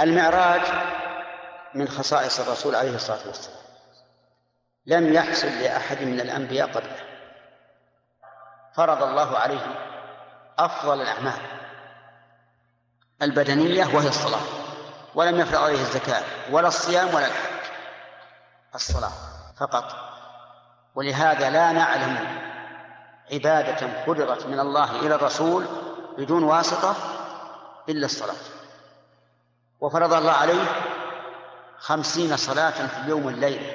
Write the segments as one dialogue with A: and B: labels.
A: المعراج من خصائص الرسول عليه الصلاة والسلام. لم يحصل لأحد من الأنبياء قبله. فرض الله عليه أفضل الأعمال البدنية وهي الصلاة ولم يفرض عليه الزكاة ولا الصيام ولا الحج الصلاة فقط. ولهذا لا نعلم عبادة فرضت من الله إلى الرسول بدون واسطة إلا الصلاة. وفرض الله عليه خمسين صلاة في اليوم والليلة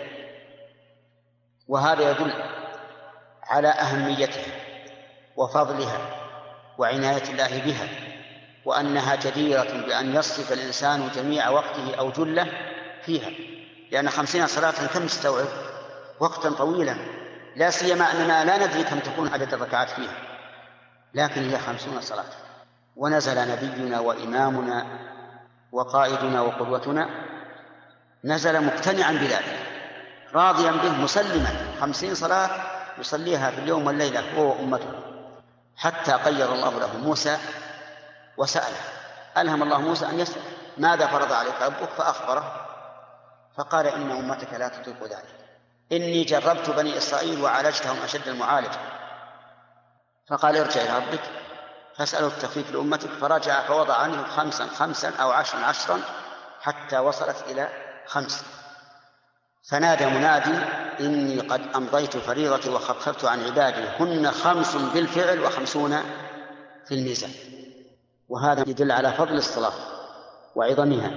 A: وهذا يدل على أهميتها وفضلها وعناية الله بها وأنها جديرة بأن يصرف الإنسان جميع وقته أو جله فيها. لأن خمسين صلاة كم تستوعب؟ وقتا طويلا. لا سيما أننا لا ندري كم تكون عدد الركعات فيها. لكن هي خمسون صلاة. ونزل نبينا وإمامنا وقائدنا وقدوتنا نزل مقتنعا بذلك راضيا به مسلما. خمسين صلاة يصليها في اليوم والليلة هو وأمته. حتى قيض الله له موسى وسأله. ألهم الله موسى أن يسأل ماذا فرض عليك ربك؟ فأخبره. فقال إن أمتك لا تطيق ذلك. إني جربت بني إسرائيل وعالجتهم أشد المعالجة فقال ارجع إلى ربك. فاسأله التخفيف لأمتك فرجع فوضع عنه خمسا خمسا أو عشرا عشرا حتى وصلت إلى خمس فنادى منادي إني قد أمضيت فريضتي وخففت عن عبادي. هن خمس بالفعل وخمسون في الميزان. وهذا يدل على فضل الصلاة وعظمها.